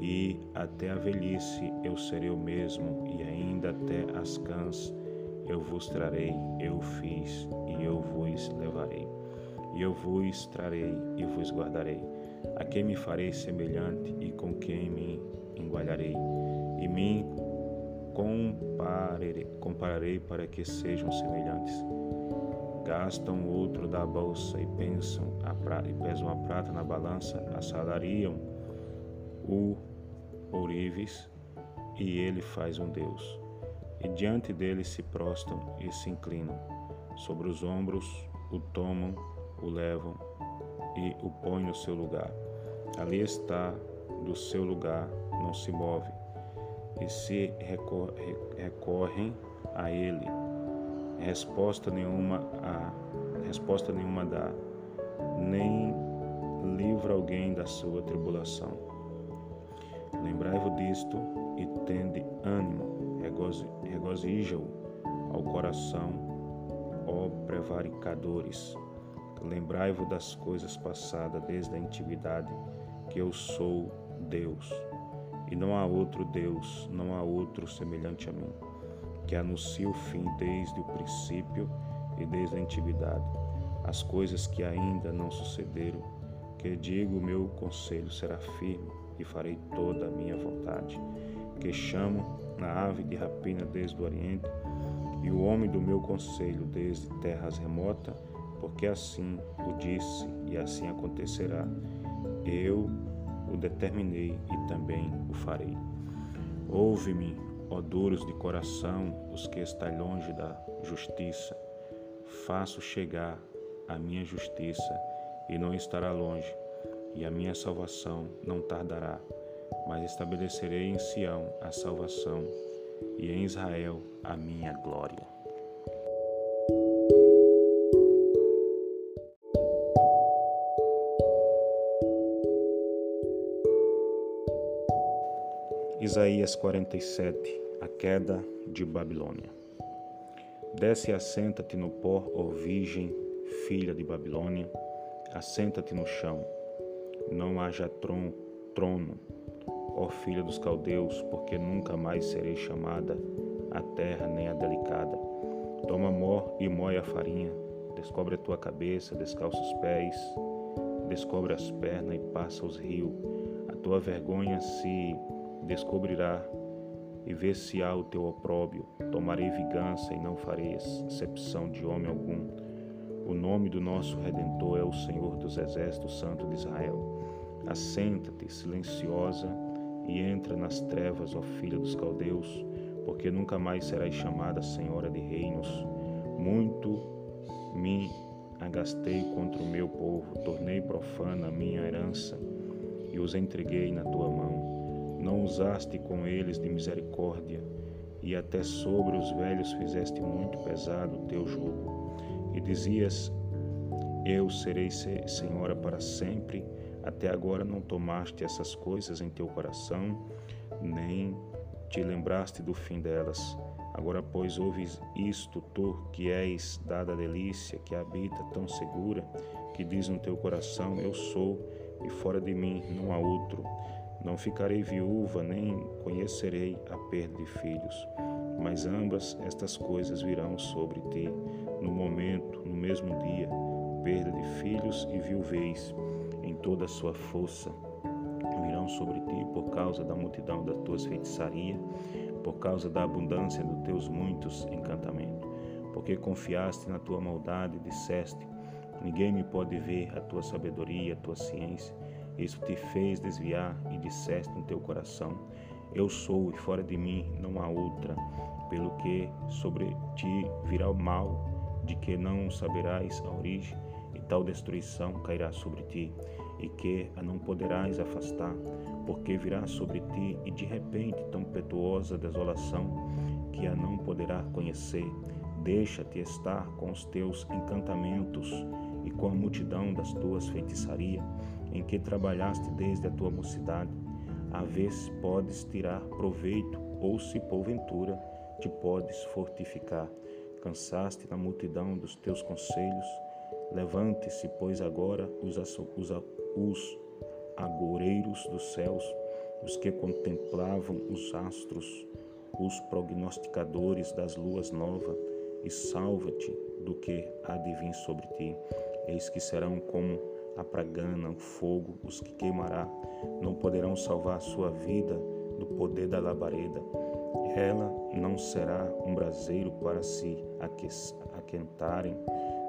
E até a velhice eu serei o mesmo, e ainda até as cãs eu vos trarei, eu fiz, e eu vos levarei. E eu vos trarei e vos guardarei. A quem me farei semelhante e com quem me engualharei. E me compararei, compararei para que sejam semelhantes. Gastam outro da bolsa e pensam a e pesam a prata na balança, assalariam o ourives e ele faz um Deus. E diante dele se prostam e se inclinam. Sobre os ombros o tomam, o levam e o põem no seu lugar. Ali está, do seu lugar não se move e se recorrem a ele. Resposta nenhuma resposta nenhuma dá, nem livra alguém da sua tribulação. Lembrai-vos disto e tende ânimo, regozija-o ao coração, ó prevaricadores. Lembrai-vos das coisas passadas desde a antiguidade, que eu sou Deus e não há outro Deus, não há outro semelhante a mim, que anuncie o fim desde o princípio e desde a antiguidade, as coisas que ainda não sucederam, que digo meu conselho será firme e farei toda a minha vontade, que chamo a ave de rapina desde o oriente e o homem do meu conselho desde terras remotas, porque assim o disse e assim acontecerá. Eu o determinei e também o farei. Ouve-me, ó duros de coração, os que estáis longe da justiça. Faço chegar a minha justiça e não estará longe, e a minha salvação não tardará. Mas estabelecerei em Sião a salvação e em Israel a minha glória. Isaías 47 A queda de Babilônia Desce e assenta-te no pó, ó virgem, filha de Babilônia, assenta-te no chão. Não haja tron, trono, ó filha dos caldeus, porque nunca mais serei chamada a terra nem a delicada. Toma mor e moe a farinha, descobre a tua cabeça, descalça os pés, descobre as pernas e passa os rios. A tua vergonha se descobrirá e vê se há o teu opróbio. Tomarei vingança e não farei exceção de homem algum. O nome do nosso Redentor é o Senhor dos Exércitos Santo de Israel. Assenta-te silenciosa e entra nas trevas, ó filha dos caldeus, porque nunca mais serás chamada Senhora de Reinos. Muito me agastei contra o meu povo, tornei profana a minha herança e os entreguei na tua mão não usaste com eles de misericórdia, e até sobre os velhos fizeste muito pesado o teu jugo. E dizias: Eu serei senhora para sempre. Até agora não tomaste essas coisas em teu coração, nem te lembraste do fim delas. Agora, pois, ouves isto, tu que és dada delícia, que habita tão segura, que diz no teu coração: Eu sou, e fora de mim não há outro. Não ficarei viúva, nem conhecerei a perda de filhos, mas ambas estas coisas virão sobre ti no momento, no mesmo dia, perda de filhos e viuvez em toda a sua força. Virão sobre ti por causa da multidão das tuas feitiçarias, por causa da abundância dos teus muitos encantamentos, porque confiaste na tua maldade e disseste: ninguém me pode ver a tua sabedoria, a tua ciência. Isso te fez desviar e disseste no teu coração: Eu sou e fora de mim não há outra, pelo que sobre ti virá o mal, de que não saberás a origem, e tal destruição cairá sobre ti, e que a não poderás afastar, porque virá sobre ti e de repente tão impetuosa desolação que a não poderá conhecer, Deixa-te estar com os teus encantamentos e com a multidão das tuas feitiçarias, em que trabalhaste desde a tua mocidade, a ver se podes tirar proveito ou se porventura te podes fortificar. Cansaste na multidão dos teus conselhos, levante-se, pois agora os, os, os agoureiros dos céus, os que contemplavam os astros, os prognosticadores das luas novas, e salva-te do que há de vir sobre ti. Eis que serão como a pragana, o fogo, os que queimará, não poderão salvar a sua vida do poder da labareda. Ela não será um braseiro para se aquentarem,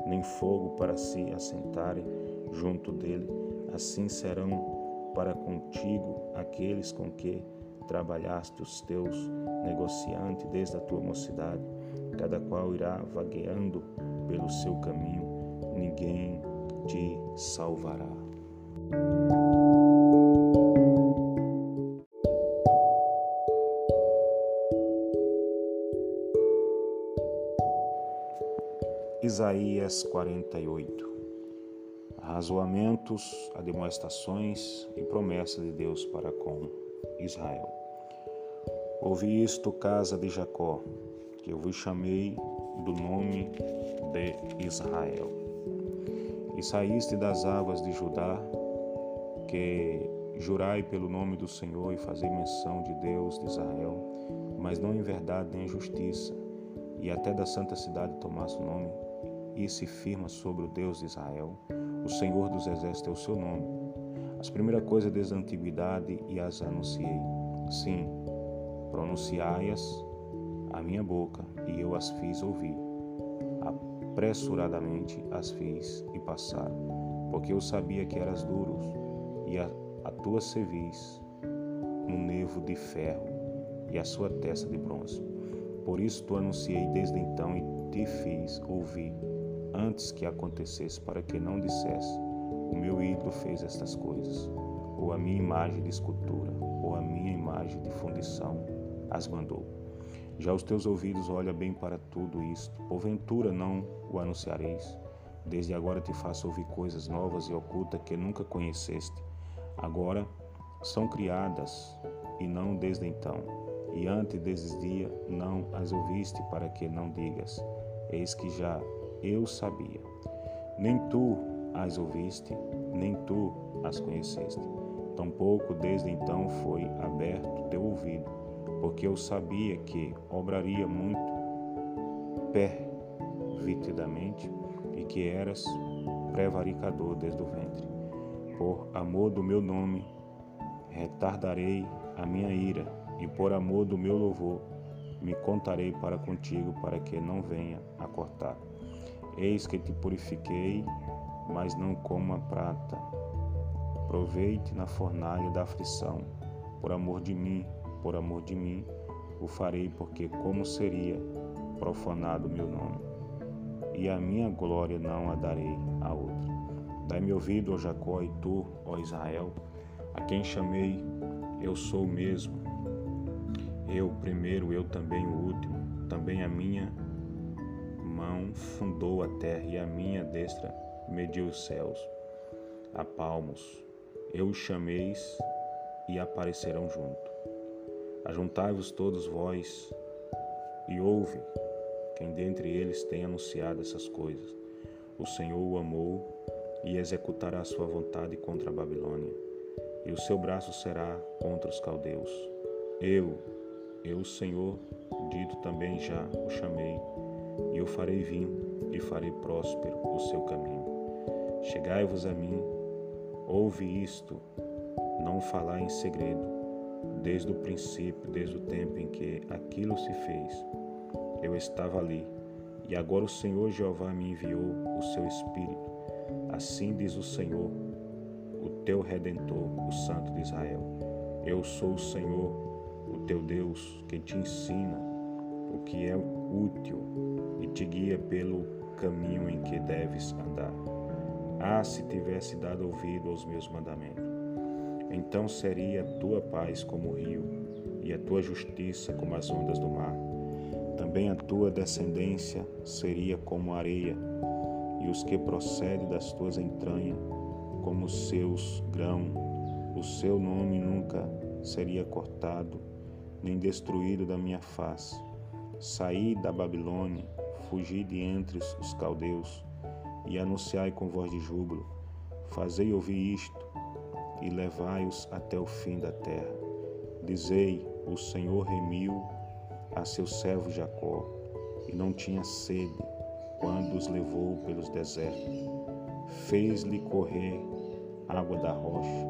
nem fogo para se assentarem junto dele. Assim serão para contigo aqueles com que trabalhaste os teus negociantes desde a tua mocidade. Cada qual irá vagueando pelo seu caminho, ninguém te salvará. Isaías 48 Razoamentos, admoestações e promessas de Deus para com Israel. Ouvi isto, casa de Jacó, que eu vos chamei do nome de Israel. E saíste das águas de Judá, que jurai pelo nome do Senhor e fazei menção de Deus de Israel, mas não em verdade nem em justiça, e até da santa cidade tomasse o nome, e se firma sobre o Deus de Israel, o Senhor dos exércitos é o seu nome. As primeiras coisas desde a antiguidade e as anunciei. Sim, pronunciai-as a minha boca e eu as fiz ouvir. Apressuradamente as fiz e passaram, porque eu sabia que eras duros e a, a tua cerviz um nevo de ferro e a sua testa de bronze. Por isso tu anunciei desde então e te fiz ouvir antes que acontecesse, para que não dissesse: O meu ídolo fez estas coisas, ou a minha imagem de escultura, ou a minha imagem de fundição as mandou. Já os teus ouvidos olham bem para tudo isto, porventura não o anunciareis. Desde agora te faço ouvir coisas novas e ocultas que nunca conheceste. Agora são criadas e não desde então. E antes desses dias não as ouviste para que não digas: Eis que já eu sabia. Nem tu as ouviste, nem tu as conheceste. Tampouco desde então foi aberto teu ouvido, porque eu sabia que obraria muito pervertidamente e que eras prevaricador desde o ventre. Por amor do meu nome, retardarei a minha ira, e por amor do meu louvor, me contarei para contigo, para que não venha a cortar. Eis que te purifiquei, mas não como a prata. Aproveite na fornalha da aflição. Por amor de mim, por amor de mim, o farei, porque como seria profanado meu nome? E a minha glória não a darei a outra. Dai-me ouvido, ó Jacó, e tu, ó Israel, a quem chamei, eu sou o mesmo. Eu primeiro, eu também o último, também a minha mão fundou a terra e a minha destra mediu os céus. A palmos, eu os chameis e aparecerão junto. Ajuntai-vos todos vós e ouve quem dentre eles tem anunciado essas coisas. O Senhor o amou e executará a sua vontade contra a Babilônia, e o seu braço será contra os caldeus. Eu, eu, Senhor, dito também já o chamei e o farei vir e farei próspero o seu caminho. Chegai-vos a mim, ouve isto, não falar em segredo, desde o princípio, desde o tempo em que aquilo se fez. Eu estava ali, e agora o Senhor Jeová me enviou o seu Espírito. Assim diz o Senhor, o teu Redentor, o Santo de Israel. Eu sou o Senhor, o teu Deus, que te ensina o que é útil te guia pelo caminho em que deves andar. Ah, se tivesse dado ouvido aos meus mandamentos, então seria a tua paz como o rio e a tua justiça como as ondas do mar. Também a tua descendência seria como areia, e os que procedem das tuas entranhas, como os seus grãos. O seu nome nunca seria cortado, nem destruído da minha face. Saí da Babilônia, fugi de entre os caldeus, e anunciai com voz de júbilo. Fazei ouvir isto, e levai-os até o fim da terra. Dizei: O Senhor remiu a seu servo Jacó, e não tinha sede quando os levou pelos desertos. Fez-lhe correr água da rocha.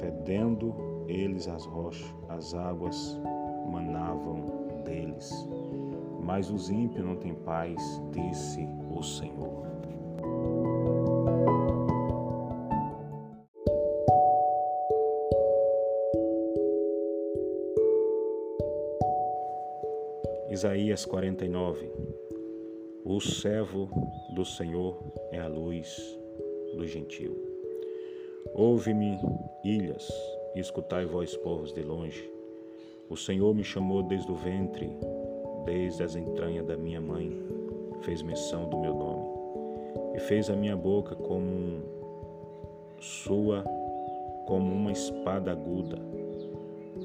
Fedendo eles as rochas, as águas manavam deles. Mas os ímpios não têm paz, disse o Senhor. Isaías 49 O servo do Senhor é a luz do gentio. Ouve-me, ilhas, e escutai vós, povos de longe. O Senhor me chamou desde o ventre, desde as entranhas da minha mãe, fez menção do meu nome, e fez a minha boca como sua, como uma espada aguda.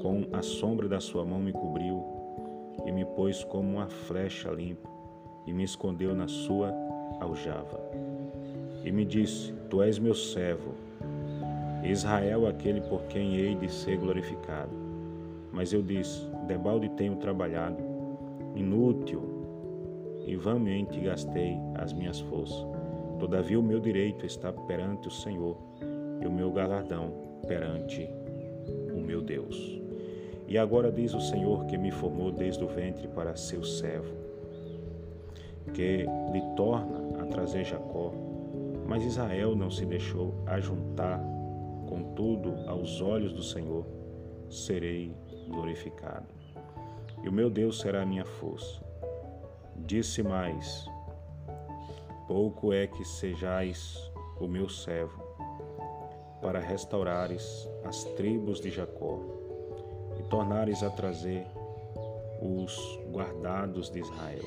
Com a sombra da sua mão me cobriu e me pôs como uma flecha limpa, e me escondeu na sua aljava. E me disse: Tu és meu servo, Israel, aquele por quem hei de ser glorificado. Mas eu disse: Debalde tenho trabalhado, inútil, e vãmente gastei as minhas forças. Todavia o meu direito está perante o Senhor, e o meu galardão perante o meu Deus. E agora diz o Senhor que me formou desde o ventre para seu servo, que lhe torna a trazer Jacó. Mas Israel não se deixou ajuntar, contudo, aos olhos do Senhor, serei glorificado. E o meu Deus será a minha força. Disse mais: Pouco é que sejais o meu servo, para restaurares as tribos de Jacó tornares a trazer os guardados de Israel.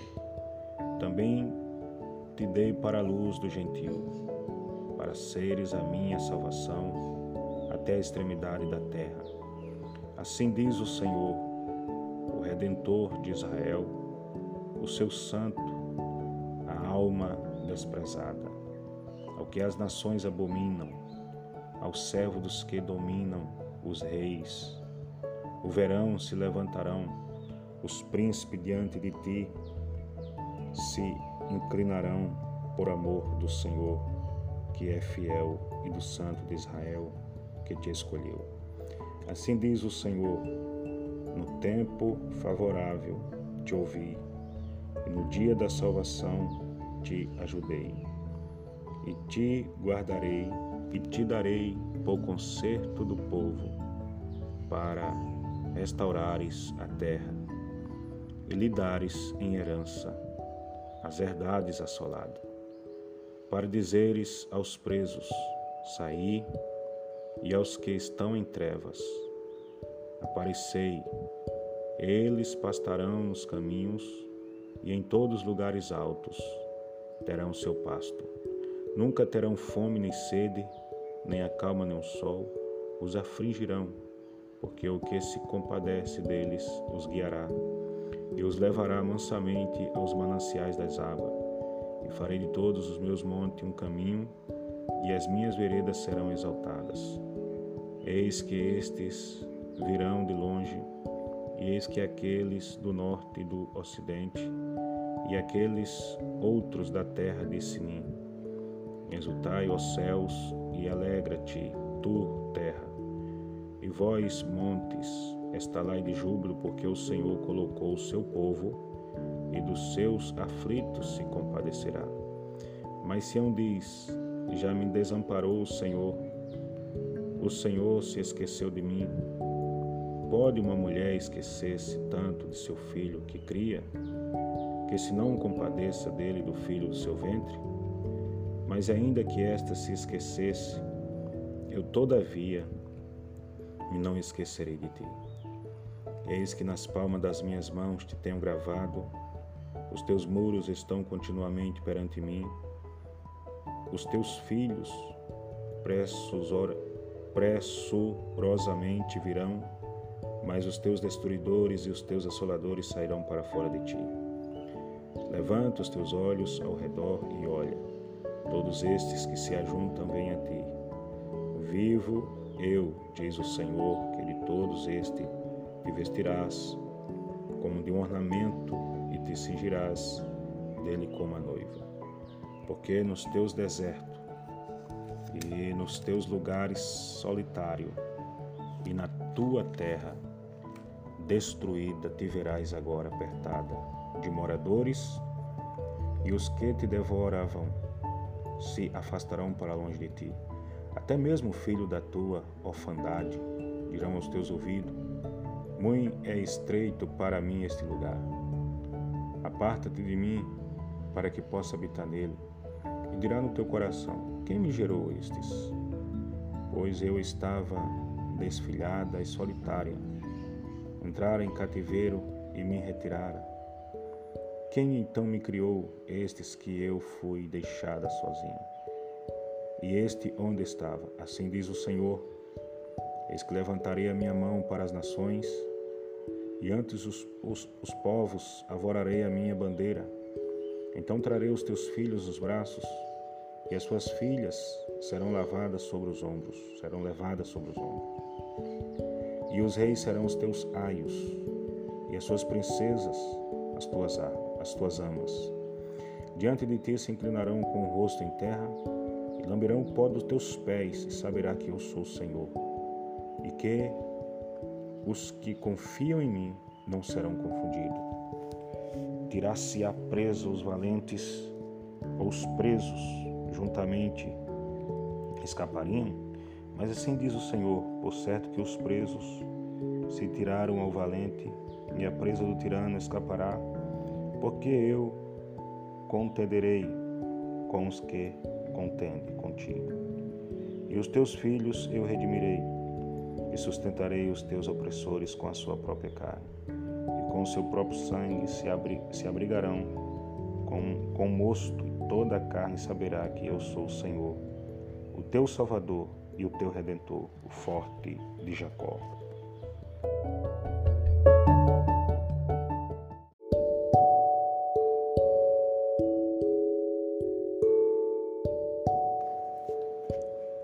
Também te dei para a luz do gentio, para seres a minha salvação até a extremidade da terra. Assim diz o Senhor, o Redentor de Israel, o seu santo, a alma desprezada, ao que as nações abominam, ao servo dos que dominam os reis, o verão se levantarão, os príncipes diante de ti se inclinarão por amor do Senhor, que é fiel, e do Santo de Israel, que te escolheu. Assim diz o Senhor: no tempo favorável te ouvi, e no dia da salvação te ajudei, e te guardarei, e te darei por conserto do povo, para restaurares a terra e lhe dares em herança as herdades assoladas, para dizeres aos presos: Saí, e aos que estão em trevas: Aparecei. Eles pastarão nos caminhos e em todos os lugares altos terão seu pasto. Nunca terão fome nem sede, nem a calma nem o sol os afligirão porque o que se compadece deles os guiará e os levará mansamente aos mananciais das águas. E farei de todos os meus montes um caminho, e as minhas veredas serão exaltadas. Eis que estes virão de longe, e eis que aqueles do norte e do ocidente, e aqueles outros da terra de Sinim. Exultai, ó céus, e alegra-te, tu, terra e vós, montes, estalai de júbilo, porque o Senhor colocou o seu povo e dos seus aflitos se compadecerá. Mas Sião diz: Já me desamparou o Senhor, o Senhor se esqueceu de mim. Pode uma mulher esquecer-se tanto de seu filho que cria, que se não compadeça dele do filho do seu ventre? Mas ainda que esta se esquecesse, eu todavia me não esquecerei de ti. Eis que nas palmas das minhas mãos te tenho gravado, os teus muros estão continuamente perante mim, os teus filhos pressurosamente virão, mas os teus destruidores e os teus assoladores sairão para fora de ti. Levanta os teus olhos ao redor e olha, todos estes que se ajuntam vêm a ti. Vivo eu, diz o Senhor, que de todos estes te vestirás como de um ornamento e te cingirás dele como a noiva. Porque nos teus desertos e nos teus lugares solitários e na tua terra destruída te verás agora apertada de moradores e os que te devoravam se afastarão para longe de ti. Até mesmo filho da tua orfandade dirão aos teus ouvidos: Muito é estreito para mim este lugar. Aparta-te de mim para que possa habitar nele. E dirá no teu coração: Quem me gerou estes? Pois eu estava desfilhada e solitária. Entrara em cativeiro e me retirara. Quem então me criou estes que eu fui deixada sozinha? E este onde estava? Assim diz o Senhor: Eis que levantarei a minha mão para as nações, e antes os, os, os povos avorarei a minha bandeira. Então trarei os teus filhos nos braços, e as suas filhas serão lavadas sobre os ombros, serão levadas sobre os ombros. E os reis serão os teus aios, e as suas princesas as tuas as tuas amas. Diante de ti se inclinarão com o rosto em terra e lamberão o pó dos teus pés e saberá que eu sou o Senhor. E que os que confiam em mim não serão confundidos. Dirá-se-á preso os valentes ou os presos juntamente escapariam? Mas assim diz o Senhor, por certo que os presos se tiraram ao valente e a presa do tirano escapará porque eu contenderei com os que contendem contigo. E os teus filhos eu redimirei, e sustentarei os teus opressores com a sua própria carne, e com o seu próprio sangue se, abri se abrigarão com, com mosto, e toda a carne saberá que eu sou o Senhor, o teu Salvador e o teu Redentor, o forte de Jacó.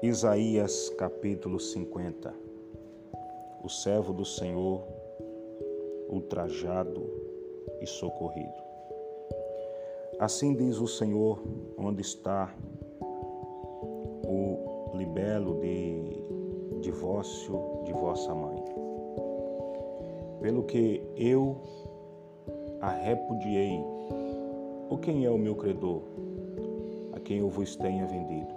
Isaías capítulo 50 O servo do Senhor, ultrajado e socorrido. Assim diz o Senhor, onde está o libelo de divórcio de vossa mãe. Pelo que eu a repudiei, ou quem é o meu credor, a quem eu vos tenha vendido?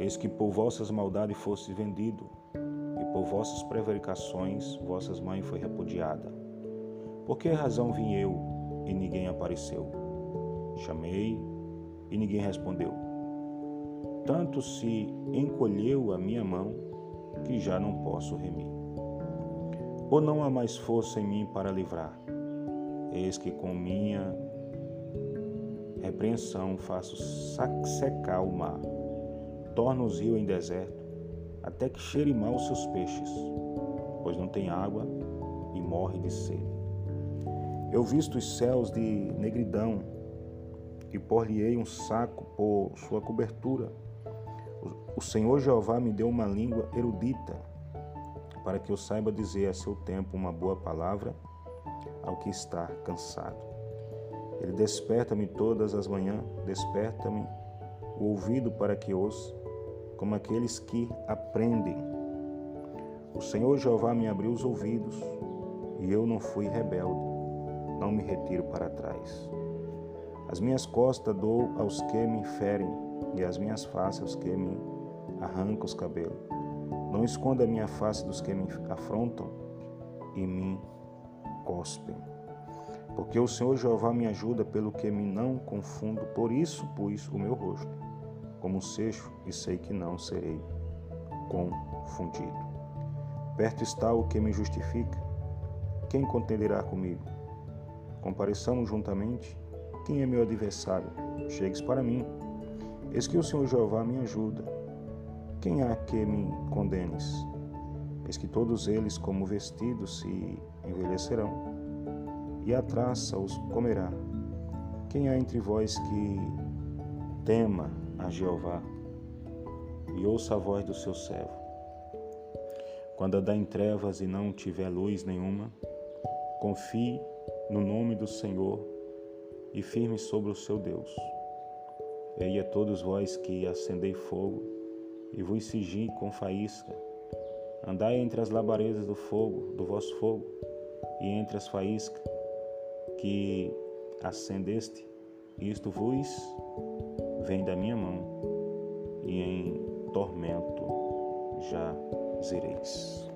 Eis que por vossas maldades fosse vendido, e por vossas prevaricações vossas mães foi repudiada. Por que razão vim eu e ninguém apareceu? Chamei e ninguém respondeu. Tanto se encolheu a minha mão que já não posso remir. Ou não há mais força em mim para livrar? Eis que com minha repreensão faço secar o mar torna os rios em deserto, até que cheire mal os seus peixes, pois não tem água e morre de sede. Eu visto os céus de negridão e por-lhe-ei um saco por sua cobertura. O Senhor Jeová me deu uma língua erudita, para que eu saiba dizer a seu tempo uma boa palavra ao que está cansado. Ele desperta-me todas as manhãs, desperta-me o ouvido para que ouça como aqueles que aprendem. O Senhor Jeová me abriu os ouvidos e eu não fui rebelde, não me retiro para trás. As minhas costas dou aos que me ferem e as minhas faces aos que me arrancam os cabelos. Não esconda a minha face dos que me afrontam e me cospem. Porque o Senhor Jeová me ajuda pelo que me não confundo, por isso pus o meu rosto como seixo e sei que não serei confundido. Perto está o que me justifica, quem contenderá comigo? Compareçamos juntamente. Quem é meu adversário? Chegues para mim. Eis que o Senhor Jeová me ajuda. Quem há que me condenes? Eis que todos eles, como vestidos, se envelhecerão, e a traça os comerá. Quem há entre vós que tema a Jeová e ouça a voz do seu servo? Quando andar em trevas e não tiver luz nenhuma, confie no nome do Senhor e firme sobre o seu Deus. Ei a todos vós que acendei fogo e vos cigi com faísca, Andai entre as labaredas do fogo, do vosso fogo, e entre as faíscas que acendeste, isto vos vem da minha mão, e em tormento já zereis.